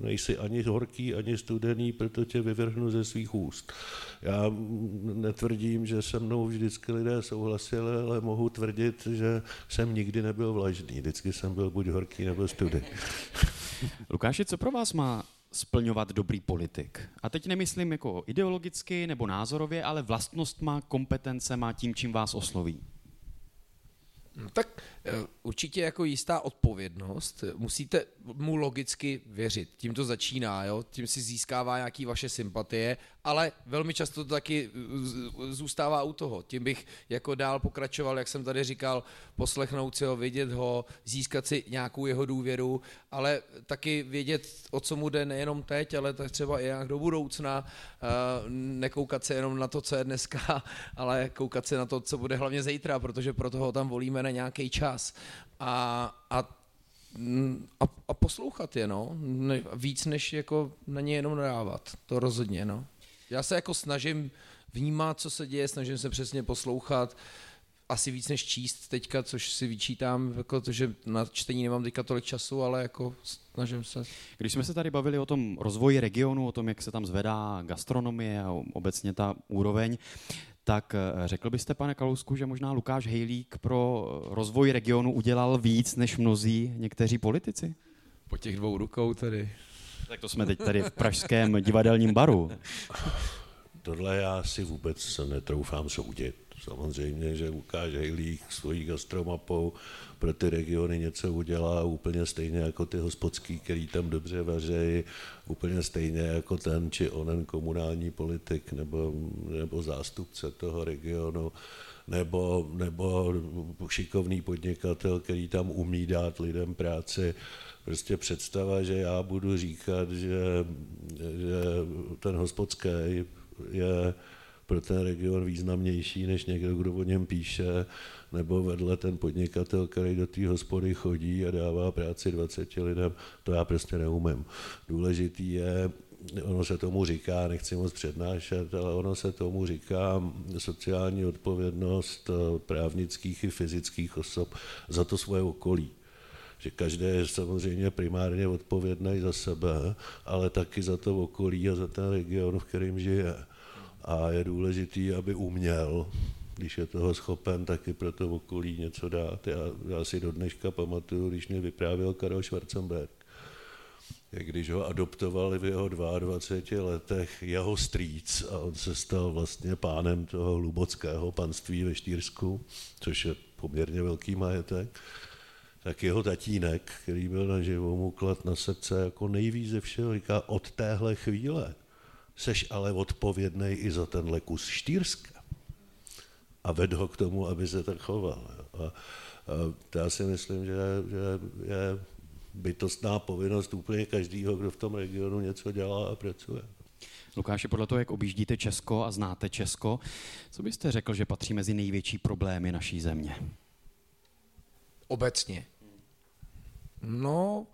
Nejsi ani horký, ani studený, proto tě vyvrhnu ze svých úst. Já netvrdím, že se mnou vždycky lidé souhlasili, ale mohu tvrdit, že jsem nikdy nebyl vlažný. Vždycky jsem byl buď horký nebo studený. *laughs* Lukáši, co pro vás má splňovat dobrý politik. A teď nemyslím jako ideologicky nebo názorově, ale vlastnost má, kompetence má tím, čím vás osloví. No tak eh, určitě jako jistá odpovědnost. Musíte mu logicky věřit. Tím to začíná, jo? tím si získává nějaký vaše sympatie, ale velmi často to taky zůstává u toho. Tím bych jako dál pokračoval, jak jsem tady říkal, poslechnout si ho, vidět ho, získat si nějakou jeho důvěru, ale taky vědět, o co mu jde nejenom teď, ale tak třeba i nějak do budoucna, eh, nekoukat se jenom na to, co je dneska, *laughs* ale koukat se na to, co bude hlavně zítra, protože proto ho tam volíme na nějaký čas. A, a a, a poslouchat je, no. Ne, víc než jako na ně jenom nadávat. To rozhodně, no. Já se jako snažím vnímat, co se děje, snažím se přesně poslouchat, asi víc než číst teďka, což si vyčítám, jako to, že na čtení nemám teďka tolik času, ale jako snažím se. Když jsme se tady bavili o tom rozvoji regionu, o tom, jak se tam zvedá gastronomie a obecně ta úroveň, tak eh, řekl byste, pane Kalousku, že možná Lukáš Hejlík pro rozvoj regionu udělal víc než mnozí někteří politici? Po těch dvou rukou tedy. Tak to jsme teď tady v pražském divadelním baru. Tohle já si vůbec netroufám soudit. Samozřejmě, že Lukáš Hejlík svojí gastromapou pro ty regiony něco udělá úplně stejně jako ty hospodský, který tam dobře vařejí, úplně stejně jako ten či onen komunální politik nebo, nebo zástupce toho regionu nebo, nebo šikovný podnikatel, který tam umí dát lidem práci. Prostě představa, že já budu říkat, že, že ten hospodský je pro ten region významnější než někdo, kdo o něm píše, nebo vedle ten podnikatel, který do té hospody chodí a dává práci 20 lidem, to já prostě neumím. Důležitý je, ono se tomu říká, nechci moc přednášet, ale ono se tomu říká sociální odpovědnost právnických i fyzických osob za to svoje okolí že každý je samozřejmě primárně odpovědný za sebe, ale taky za to okolí a za ten region, v kterém žije a je důležitý, aby uměl, když je toho schopen, taky pro to okolí něco dát. Já, já si do dneška pamatuju, když mě vyprávěl Karel Schwarzenberg, jak když ho adoptovali v jeho 22 letech jeho strýc a on se stal vlastně pánem toho lubockého panství ve Štýrsku, což je poměrně velký majetek, tak jeho tatínek, který byl na živou, mu klad na srdce jako nejvíc ze všeho, říká od téhle chvíle seš ale odpovědný i za tenhle kus Štýrska. A ved ho k tomu, aby se tak choval. A, a já si myslím, že, že je bytostná povinnost úplně každého, kdo v tom regionu něco dělá a pracuje. Lukáši, podle toho, jak objíždíte Česko a znáte Česko, co byste řekl, že patří mezi největší problémy naší země? Obecně. No,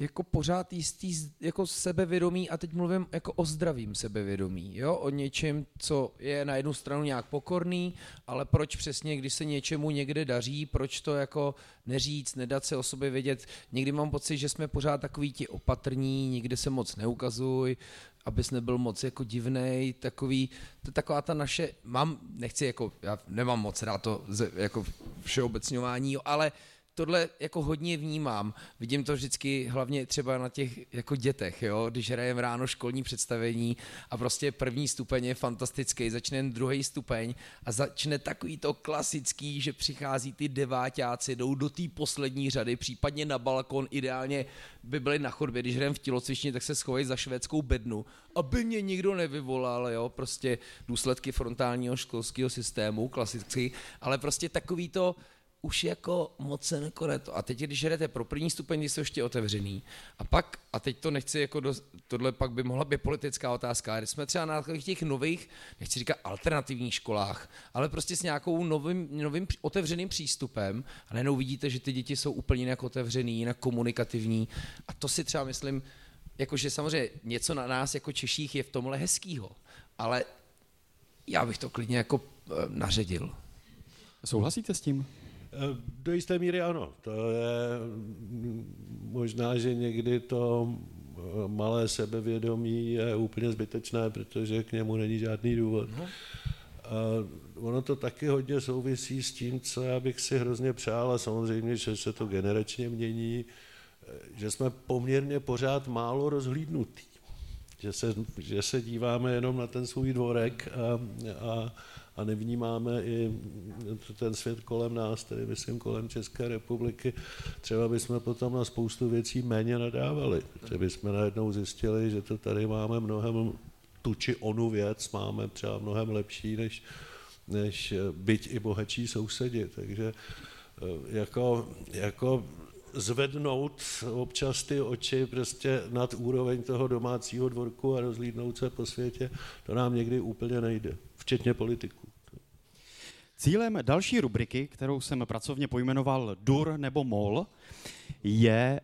jako pořád jistý jako sebevědomí a teď mluvím jako o zdravým sebevědomí, jo, o něčem, co je na jednu stranu nějak pokorný, ale proč přesně, když se něčemu někde daří, proč to jako neříct, nedat se o sobě vědět. Někdy mám pocit, že jsme pořád takový ti opatrní, nikde se moc neukazuj, abys nebyl moc jako divnej, takový, to je taková ta naše, mám, nechci jako, já nemám moc rád to jako všeobecňování, ale tohle jako hodně vnímám. Vidím to vždycky hlavně třeba na těch jako dětech, jo? když hrajem ráno školní představení a prostě první stupeň je fantastický, začne druhý stupeň a začne takový to klasický, že přichází ty devátáci, jdou do té poslední řady, případně na balkon, ideálně by byli na chodbě, když hrajeme v tělocvičně, tak se schovají za švédskou bednu, aby mě nikdo nevyvolal, jo, prostě důsledky frontálního školského systému, klasicky, ale prostě takový to, už jako moc se nekone to. A teď, když jdete pro první stupeň, jsou ještě otevřený. A pak, a teď to nechci jako, do, tohle pak by mohla být politická otázka, když jsme třeba na těch nových, nechci říkat alternativních školách, ale prostě s nějakou novým, novým otevřeným přístupem a najednou vidíte, že ty děti jsou úplně jinak otevřený, jinak komunikativní. A to si třeba myslím, jakože samozřejmě něco na nás jako Češích je v tomhle hezkýho, ale já bych to klidně jako eh, naředil. Souhlasíte s tím? Eh, do jisté míry ano. To je možná, že někdy to eh, malé sebevědomí je úplně zbytečné, protože k němu není žádný důvod. No. A ono to taky hodně souvisí s tím, co já bych si hrozně přál a samozřejmě, že se to generačně mění, eh, že jsme poměrně pořád málo rozhlídnutí. Že se, že se díváme jenom na ten svůj dvorek a, a a nevnímáme i ten svět kolem nás, tedy myslím kolem České republiky, třeba bychom potom na spoustu věcí méně nadávali, že bychom najednou zjistili, že to tady máme mnohem tu či onu věc máme třeba mnohem lepší než, než byť i bohatší sousedi. Takže eh, jako, jako zvednout občas ty oči prostě nad úroveň toho domácího dvorku a rozlídnout se po světě, to nám někdy úplně nejde, včetně politiků. Cílem další rubriky, kterou jsem pracovně pojmenoval DUR nebo MOL, je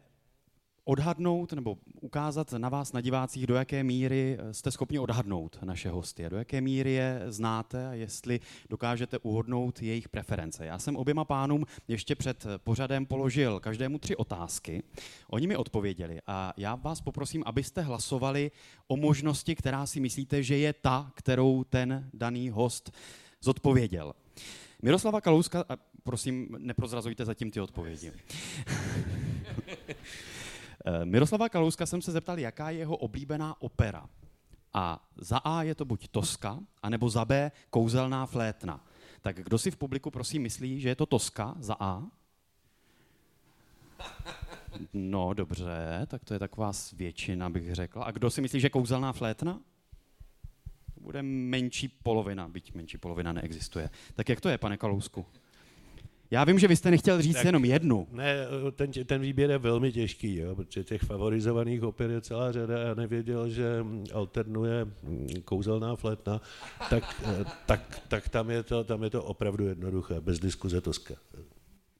odhadnout nebo ukázat na vás, na divácích, do jaké míry jste schopni odhadnout naše hosty, do jaké míry je znáte a jestli dokážete uhodnout jejich preference. Já jsem oběma pánům ještě před pořadem položil každému tři otázky. Oni mi odpověděli a já vás poprosím, abyste hlasovali o možnosti, která si myslíte, že je ta, kterou ten daný host zodpověděl. Miroslava Kalouska, a prosím, neprozrazujte zatím ty odpovědi. *laughs* Eh, Miroslava Kalouska jsem se zeptal, jaká je jeho oblíbená opera. A za A je to buď Toska, anebo za B kouzelná flétna. Tak kdo si v publiku prosím myslí, že je to Toska za A? No, dobře, tak to je taková většina, bych řekl. A kdo si myslí, že kouzelná flétna? bude menší polovina, byť menší polovina neexistuje. Tak jak to je, pane Kalousku? Já vím, že vy jste nechtěl říct tak, jenom jednu. Ne, ten, ten výběr je velmi těžký, jo, protože těch favorizovaných oper je celá řada. Já nevěděl, že alternuje kouzelná flétna, tak, tak, tak tam, je to, tam je to opravdu jednoduché, bez diskuze Toska.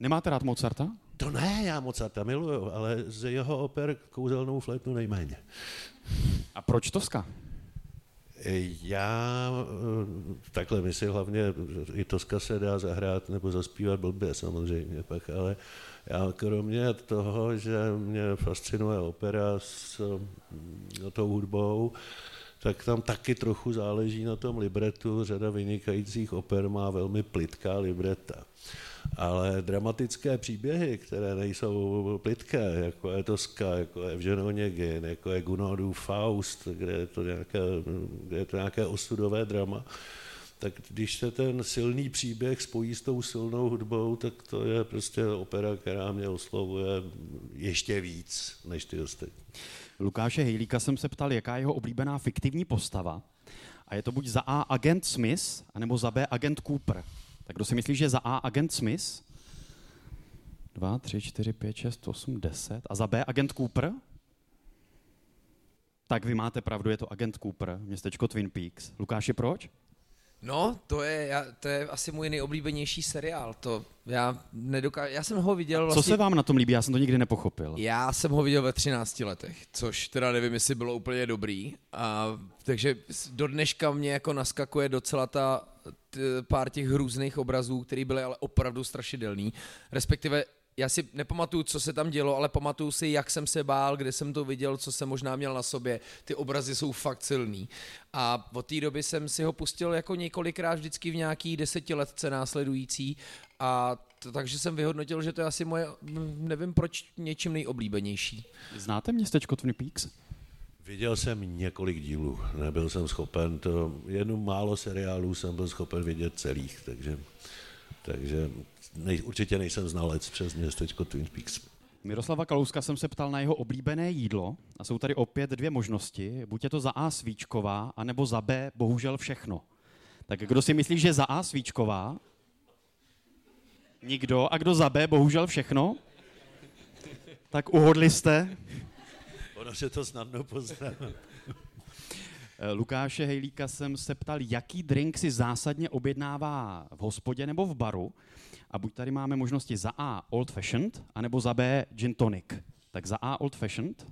Nemáte rád Mozarta? To ne, já Mozarta miluju, ale z jeho oper kouzelnou flétnu nejméně. A proč Toska? Já eh, takhle, my si hlavně, i Toska se dá zahrát nebo zaspívat blbě samozřejmě pak, ale já kromě toho, že mě fascinuje opera s no, tou hudbou, tak tam taky trochu záleží na tom libretu. Řada vynikajících oper má velmi plitká libreta ale dramatické příběhy, které nejsou plitké, jako je Toska, jako je Evžen jako je Gunodův Faust, kde je to nějaké, kde je to nějaké osudové drama, tak když se ten silný příběh spojí s tou silnou hudbou, tak to je prostě opera, která mě oslovuje ještě víc než ty ostatní. Lukáše Hejlíka jsem se ptal, jaká je jeho oblíbená fiktivní postava. A je to buď za A agent Smith, anebo za B agent Cooper. Tak kdo si myslí, že za A agent Smith? 2, 3, 4, 5, 6, 8, 10. A za B agent Cooper? Tak vy máte pravdu, je to agent Cooper, městečko Twin Peaks. Lukáši, proč? No, to je, já, to je asi můj nejoblíbenější seriál. To já nedokážu, já jsem ho viděl vlastně... Co se vám na tom líbí? Já jsem to nikdy nepochopil. Já jsem ho viděl ve 13 letech, což teda nevím, jestli bylo úplně dobrý. A, takže do dneška mě jako naskakuje docela ta pár těch hrůzných obrazů, které byly ale opravdu strašidelný. Respektive já si nepamatuju, co se tam dělo, ale pamatuju si, jak jsem se bál, kde jsem to viděl, co jsem možná měl na sobě. Ty obrazy jsou fakt silný. A od té doby jsem si ho pustil jako několikrát vždycky v nějaký desetiletce následující a to, takže jsem vyhodnotil, že to je asi moje, nevím proč, něčím nejoblíbenější. Znáte městečko Twin Peaks? Viděl jsem několik dílů, nebyl jsem schopen to, jenom málo seriálů jsem byl schopen vidět celých, takže, takže nej, určitě nejsem znalec přes městečko Twin Peaks. Miroslava Kalouska jsem se ptal na jeho oblíbené jídlo a jsou tady opět dvě možnosti. Buď je to za A svíčková, anebo za B bohužel všechno. Tak kdo si myslí, že za A svíčková? Nikdo. A kdo za B bohužel všechno? Tak uhodli jste. Ono se to snadno pozná. Lukáše Hejlíka jsem se ptal, jaký drink si zásadně objednává v hospodě nebo v baru. A buď tady máme možnosti za A old fashioned, anebo za B gin tonic. Tak za A old fashioned,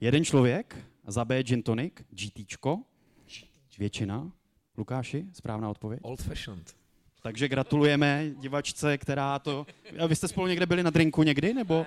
jeden člověk, za B gin tonic, GTčko, většina. Lukáši, správná odpověď? Old fashioned. Takže gratulujeme divačce, která to... A vy jste spolu někde byli na drinku někdy, nebo?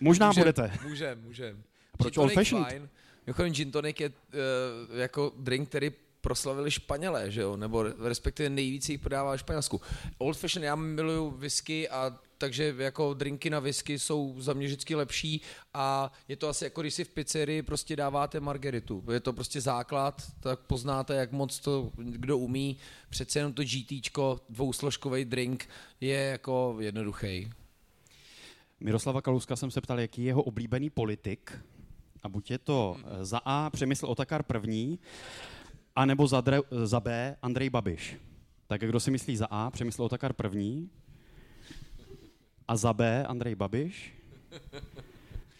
Možná můžem, budete. Můžem, můžem. Proč old fashioned? Fine. Mimochodem gin tonic je uh, jako drink, který proslavili Španělé, že jo? nebo respektive nejvíc jich prodává Španělsku. Old fashion, já miluju whisky a takže jako drinky na whisky jsou za mě vždycky lepší a je to asi jako když si v pizzerii prostě dáváte margeritu. Je to prostě základ, tak poznáte, jak moc to kdo umí. Přece jenom to GTčko, dvousložkový drink je jako jednoduchý. Miroslava Kaluska jsem se ptal, jaký je jeho oblíbený politik. A buď je to za A Přemysl Otakar první, a nebo za, dre, za B Andrej Babiš. Tak kdo si myslí za A, Přemysl Otakar první, a za B Andrej Babiš.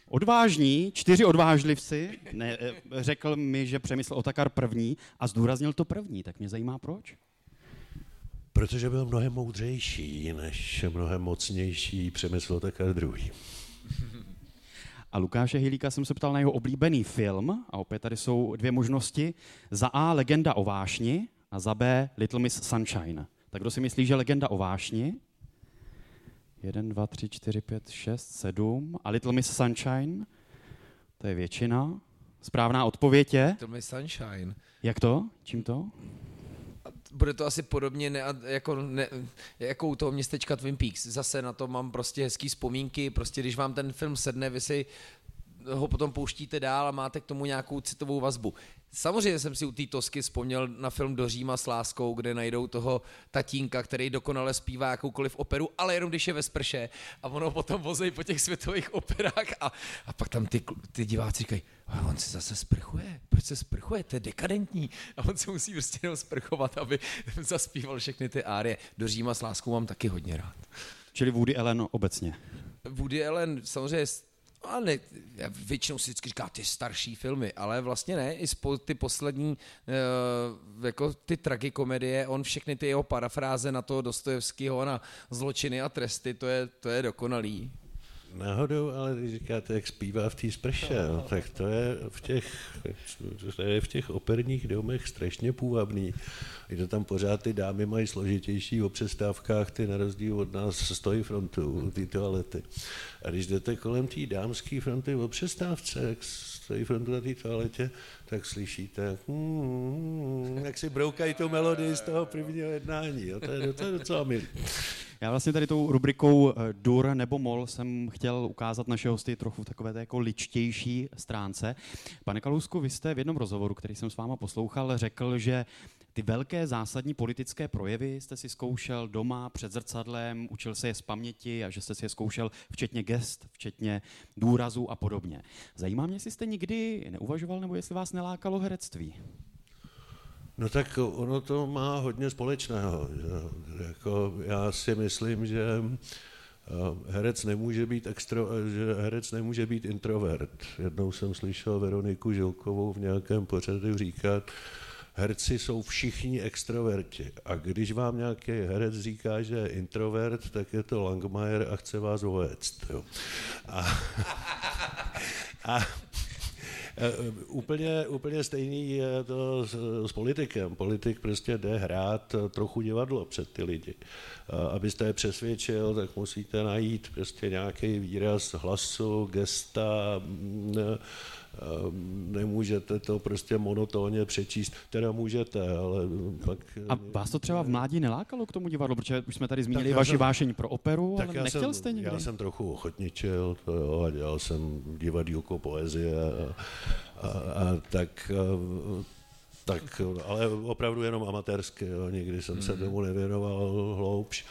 Odvážní, čtyři odvážlivci, ne, eh, řekl mi, že Přemysl Otakar první a zdůraznil to první, tak mě zajímá proč. Protože byl mnohem moudřejší než mnohem mocnější Přemysl Otakar druhý. A Lukáše Hilíka jsem se ptal na jeho oblíbený film a opět tady jsou dvě možnosti. Za A Legenda o vášni a za B Little Miss Sunshine. Tak kdo si myslí, že Legenda o vášni? 1, 2, 3, 4, 5, 6, 7. A Little Miss Sunshine? To je většina. Správná odpověď je? Little Miss Sunshine. Jak to? Čím to? Bude to asi podobně ne, jako, ne, jako u toho městečka Twin Peaks. Zase na to mám prostě hezký vzpomínky, prostě když vám ten film sedne, vy si ho potom pouštíte dál a máte k tomu nějakou citovou vazbu. Samozřejmě jsem si u té Tosky vzpomněl na film Do Říma s láskou, kde najdou toho tatínka, který dokonale zpívá jakoukoliv operu, ale jenom když je ve sprše a ono potom vozej po těch světových operách a, a pak tam ty, ty diváci říkají, on se zase sprchuje, proč se sprchuje, to je dekadentní a on se musí prostě jenom sprchovat, aby *laughs* zaspíval všechny ty árie. Do Říma s láskou mám taky hodně rád. Čili Woody Allen obecně. Woody Allen samozřejmě a ne, většinou si vždycky říká ty starší filmy, ale vlastně ne, i spo, ty poslední, uh, jako ty tragikomedie, on všechny ty jeho parafráze na to Dostojevského, na zločiny a tresty, to je, to je dokonalý. Náhodou, ale když říkáte, jak zpívá v té sprše, no, tak to je v těch, to je v těch operních domech strašně půvabný. to tam pořád ty dámy mají složitější o přestávkách, ty na rozdíl od nás stojí frontu, ty toalety. A když jdete kolem té dámské fronty o přestávce, jak stojí frontu na té toaletě, tak slyšíte, hmm, jak si broukají tu melodii z toho prvního jednání. Jo? To, je, to je docela milý. Já vlastně tady tou rubrikou eh, dur nebo mol jsem chtěl ukázat naše hosty trochu v takové té jako ličtější stránce. Pane Kalousku, vy jste v jednom rozhovoru, který jsem s váma poslouchal, řekl, že ty velké zásadní politické projevy jste si zkoušel doma před zrcadlem, učil se je z paměti a že jste si je zkoušel včetně gest, včetně důrazů a podobně. Zajímá mě, jestli jste nikdy neuvažoval nebo jestli vás nelákalo herectví. No tak ono to má hodně společného. Jako já si myslím, že eh, herec nemůže být extro, že herec nemůže být introvert. Jednou jsem slyšel Veroniku Žilkovou v nějakém pořadu říkat, herci jsou všichni extroverti. A když vám nějaký herec říká, že je introvert, tak je to Langmajer a chce vás ovést. Jo. A, *laughs* a úplně, úplně stejný je to s, s politikem. Politik prostě jde hrát trochu divadlo před ty lidi. Abyste je přesvědčil, tak musíte najít prostě nějaký výraz hlasu, gesta, mm, nemůžete to prostě monotónně přečíst. Teda můžete, ale pak... A vás to třeba v mládí nelákalo k tomu divadlu, protože už jsme tady zmínili vaši jsem, vášeň pro operu, tak ale nechtěl jsem, jste někdy? Já jsem trochu ochotničil, to jo, a dělal jsem divadílko poezie a, a, a tak tak, ale opravdu jenom amatérsky, jo. nikdy jsem se mhm. tomu nevěnoval hloubš.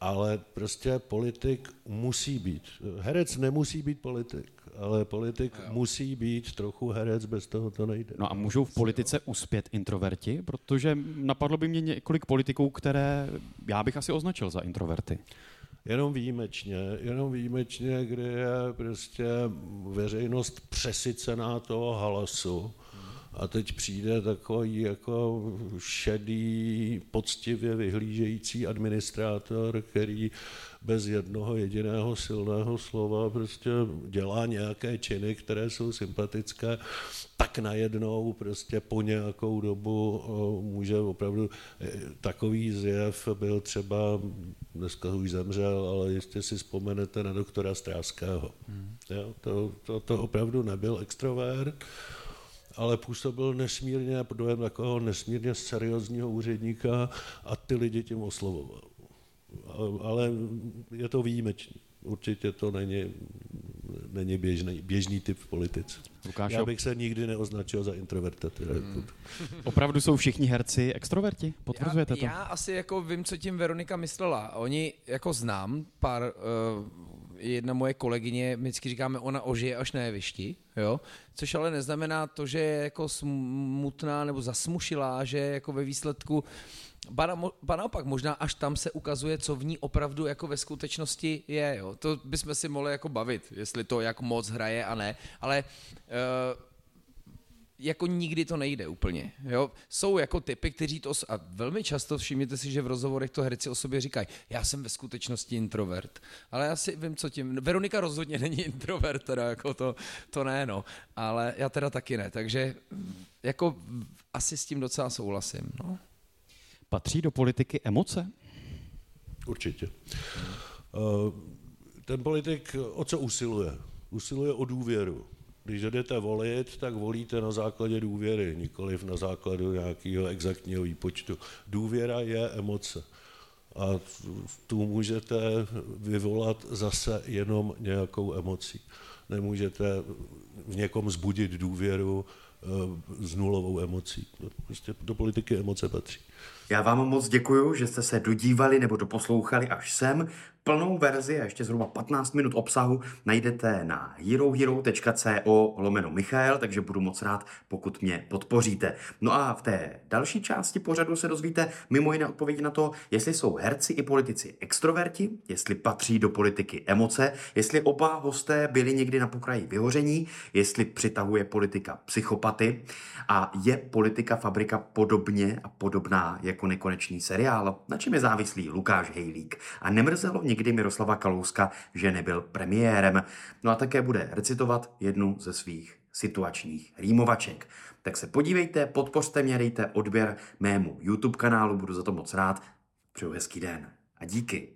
Ale prostě politik musí být. Herec nemusí být politik, ale politik jo. musí být trochu herec, bez toho to nejde. No a můžou v politice uspět introverti? Protože napadlo by mě několik politiků, které já bych asi označil za introverty. Jenom výjimečně, jenom výjimečně, kdy je prostě veřejnost přesycená toho halasu, a teď přijde takový jako šedý, poctivě vyhlížející administrátor, který bez jednoho jediného silného slova prostě dělá nějaké činy, které jsou sympatické, tak najednou prostě po nějakou dobu může opravdu e, takový zjev byl třeba, dneska už zemřel, ale jistě si vzpomenete na doktora Stráského. Hmm. Jo, to, to, to opravdu nebyl extrovert, ale působil nesmírně dojem takového nesmírně seriózního úředníka a ty lidi tím oslovoval. Ale je to výjimečný. Určitě to není, není běžný, běžný typ v politice. Lukáš, Já bych se nikdy neoznačil za introverta. Hmm. Opravdu jsou všichni herci extroverti? Potvrzujete já, to? Já asi jako vím, co tím Veronika myslela. Oni jako znám pár uh, jedna moje kolegyně, my vždycky říkáme, ona ožije až na jevišti, jo? což ale neznamená to, že je jako smutná nebo zasmušilá, že jako ve výsledku Ba naopak, možná až tam se ukazuje, co v ní opravdu jako ve skutečnosti je. Jo? To bychom si mohli jako bavit, jestli to jak moc hraje a ne. Ale uh, jako nikdy to nejde úplně. Jo? Jsou jako typy, kteří to, a velmi často všimněte si, že v rozhovorech to herci o sobě říkají, já jsem ve skutečnosti introvert, ale já si vím, co tím, Veronika rozhodně není *laughs* introvert, teda jako to, to ne, no, ale já teda taky ne, takže jako asi s tím docela souhlasím, no. Patří do politiky emoce? Určitě. Uh, ten politik o co usiluje? Usiluje o důvěru když jdete volit, tak volíte na základě důvěry, nikoliv na základu nějakého exaktního výpočtu. Důvěra je emoce. A tu můžete vyvolat zase jenom nějakou emocí. Nemůžete v někom zbudit důvěru eh, s nulovou emocí. Prostě do politiky emoce patří. Já vám moc děkuji, že jste se dodívali nebo doposlouchali až sem. Plnou verzi a ještě zhruba 15 minut obsahu najdete na herohero.co lomeno Michael, takže budu moc rád, pokud mě podpoříte. No a v té další části pořadu se dozvíte mimo jiné odpovědi na to, jestli jsou herci i politici extroverti, jestli patří do politiky emoce, jestli oba hosté byli někdy na pokraji vyhoření, jestli přitahuje politika psychopaty a je politika fabrika podobně a podobná jako nekonečný seriál, na čem je závislý Lukáš Hejlík. A nemrzelo někdy Miroslava Kalouska, že nebyl premiérem. No a také bude recitovat jednu ze svých situačních rýmovaček. Tak se podívejte, podpořte mě, dejte odběr mému YouTube kanálu, budu za to moc rád. Přeju hezký den a díky.